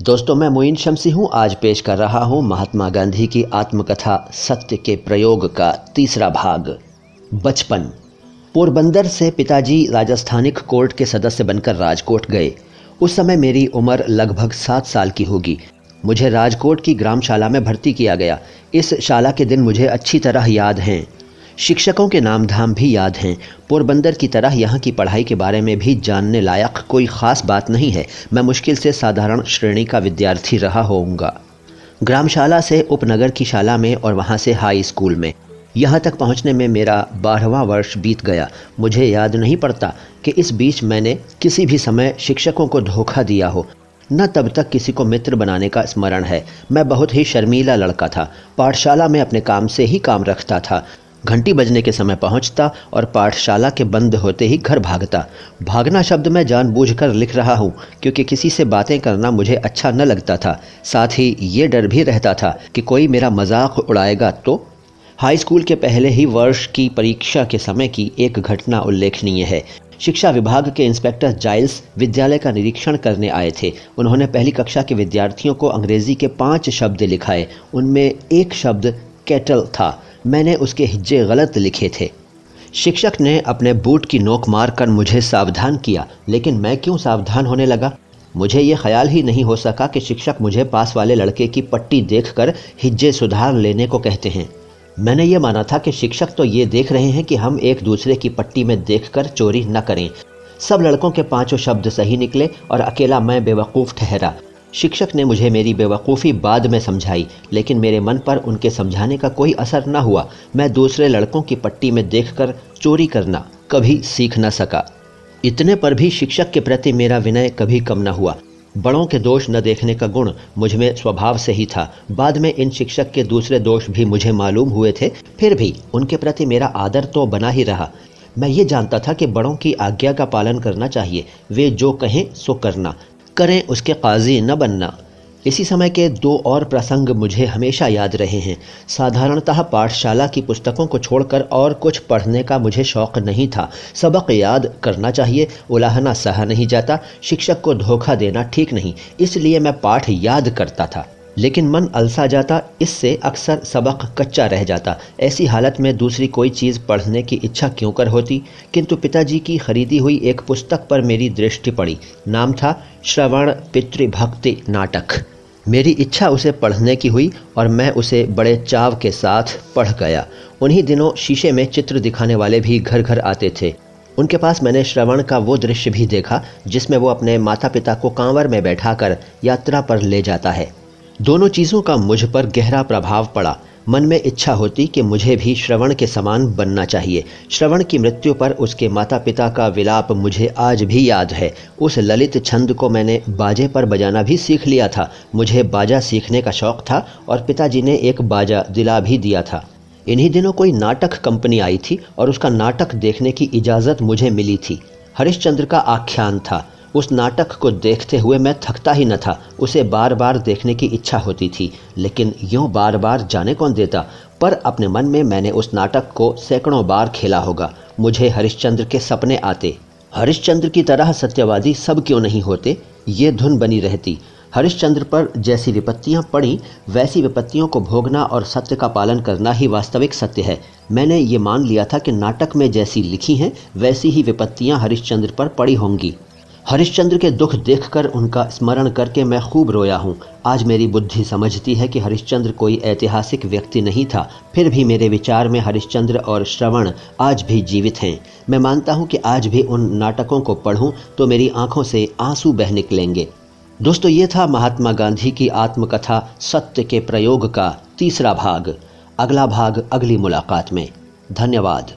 दोस्तों, मैं मोइन शमसी हूँ। आज पेश कर रहा हूँ महात्मा गांधी की आत्मकथा सत्य के प्रयोग का तीसरा भाग। बचपन। पोरबंदर से पिताजी राजस्थानिक कोर्ट के सदस्य बनकर राजकोट गए। उस समय मेरी उम्र लगभग सात साल की होगी। मुझे राजकोट की ग्रामशाला में भर्ती किया गया। इस शाला के दिन मुझे अच्छी तरह याद हैं। शिक्षकों के नाम धाम भी याद हैं। पोरबंदर की तरह यहाँ की पढ़ाई के बारे में भी जानने लायक कोई ख़ास बात नहीं है। मैं मुश्किल से साधारण श्रेणी का विद्यार्थी रहा होऊँगा। ग्रामशाला से उपनगर की शाला में और वहाँ से हाई स्कूल में। यहाँ तक पहुँचने में मेरा बारहवा वर्ष बीत गया। मुझे याद नहीं पड़ता कि इस बीच मैंने किसी भी समय शिक्षकों को धोखा दिया हो। न तब तक किसी को मित्र बनाने का स्मरण है। मैं बहुत ही शर्मीला लड़का था। पाठशाला में अपने काम से ही काम रखता था। घंटी बजने के समय पहुँचता और पाठशाला के बंद होते ही घर भागता। भागना शब्द मैं जानबूझकर लिख रहा हूँ, क्योंकि किसी से बातें करना मुझे अच्छा न लगता था। साथ ही ये डर भी रहता था कि कोई मेरा मज़ाक उड़ाएगा तो? हाई स्कूल के पहले ही वर्ष की परीक्षा के समय की एक घटना उल्लेखनीय है। शिक्षा विभाग के इंस्पेक्टर जाइल्स विद्यालय का निरीक्षण करने आए थे। उन्होंने पहली कक्षा के विद्यार्थियों को अंग्रेज़ी के पाँच शब्द लिखाए। उनमें एक शब्द कैटल था। मैंने उसके हिज्जे गलत लिखे थे। शिक्षक ने अपने बूट की नोक मार कर मुझे सावधान किया, लेकिन मैं क्यों सावधान होने लगा? मुझे ये ख्याल ही नहीं हो सका कि शिक्षक मुझे पास वाले लड़के की पट्टी देखकर हिज्जे सुधार लेने को कहते हैं। मैंने ये माना था कि शिक्षक तो ये देख रहे हैं कि हम एक दूसरे की पट्टी में देखकर चोरी न करें। सब लड़कों के पाँचों शब्द सही निकले और अकेला मैं बेवकूफ़ ठहरा। शिक्षक ने मुझे मेरी बेवकूफ़ी बाद में समझाई, लेकिन मेरे मन पर उनके समझाने का कोई असर न हुआ। मैं दूसरे लड़कों की पट्टी में देखकर चोरी करना कभी सीख न सका। इतने पर भी शिक्षक के प्रति मेरा विनय कभी कम न हुआ। बड़ों के दोष न देखने का गुण मुझमें स्वभाव से ही था। बाद में इन शिक्षक के दूसरे दोष भी मुझे मालूम हुए थे, फिर भी उनके प्रति मेरा आदर तो बना ही रहा। मैं ये जानता था कि बड़ों की आज्ञा का पालन करना चाहिए। वे जो कहें सो करना। करें उसके काजी न बनना। इसी समय के दो और प्रसंग मुझे हमेशा याद रहे हैं। साधारणतः पाठशाला की पुस्तकों को छोड़कर और कुछ पढ़ने का मुझे शौक नहीं था। सबक याद करना चाहिए, उलाहना सहा नहीं जाता, शिक्षक को धोखा देना ठीक नहीं। इसलिए मैं पाठ याद करता था। लेकिन मन अलसा जाता, इससे अक्सर सबक कच्चा रह जाता। ऐसी हालत में दूसरी कोई चीज़ पढ़ने की इच्छा क्यों कर होती? किंतु पिताजी की खरीदी हुई एक पुस्तक पर मेरी दृष्टि पड़ी। नाम था श्रवण पितृभक्ति नाटक। मेरी इच्छा उसे पढ़ने की हुई और मैं उसे बड़े चाव के साथ पढ़ गया। उन्हीं दिनों शीशे में चित्र दिखाने वाले भी घर घर आते थे। उनके पास मैंने श्रवण का वो दृश्य भी देखा, जिसमें वो अपने माता पिता को कांवर में बैठाकर यात्रा पर ले जाता है। दोनों चीज़ों का मुझ पर गहरा प्रभाव पड़ा। मन में इच्छा होती कि मुझे भी श्रवण के समान बनना चाहिए। श्रवण की मृत्यु पर उसके माता पिता का विलाप मुझे आज भी याद है। उस ललित छंद को मैंने बाजे पर बजाना भी सीख लिया था। मुझे बाजा सीखने का शौक था और पिताजी ने एक बाजा दिला भी दिया था। इन्हीं दिनों कोई नाटक कंपनी आई थी और उसका नाटक देखने की इजाज़त मुझे मिली थी। हरिश्चंद्र का आख्यान था। उस नाटक को देखते हुए मैं थकता ही न था। उसे बार बार देखने की इच्छा होती थी, लेकिन यूँ बार बार जाने कौन देता? पर अपने मन में मैंने उस नाटक को सैकड़ों बार खेला होगा। मुझे हरिश्चंद्र के सपने आते। हरिश्चंद्र की तरह सत्यवादी सब क्यों नहीं होते? ये धुन बनी रहती। हरिश्चंद्र पर जैसी विपत्तियाँ पड़ी, वैसी विपत्तियों को भोगना और सत्य का पालन करना ही वास्तविक सत्य है। मैंने ये मान लिया था कि नाटक में जैसी लिखी हैं, वैसी ही विपत्तियाँ हरिश्चंद्र पर पड़ी होंगी। हरिश्चंद्र के दुख देखकर उनका स्मरण करके मैं खूब रोया हूँ। आज मेरी बुद्धि समझती है कि हरिश्चंद्र कोई ऐतिहासिक व्यक्ति नहीं था, फिर भी मेरे विचार में हरिश्चंद्र और श्रवण आज भी जीवित हैं। मैं मानता हूँ कि आज भी उन नाटकों को पढ़ूँ तो मेरी आँखों से आँसू बह निकलेंगे। दोस्तों, ये था महात्मा गांधी की आत्मकथा सत्य के प्रयोग का तीसरा भाग। अगला भाग अगली मुलाकात में। धन्यवाद।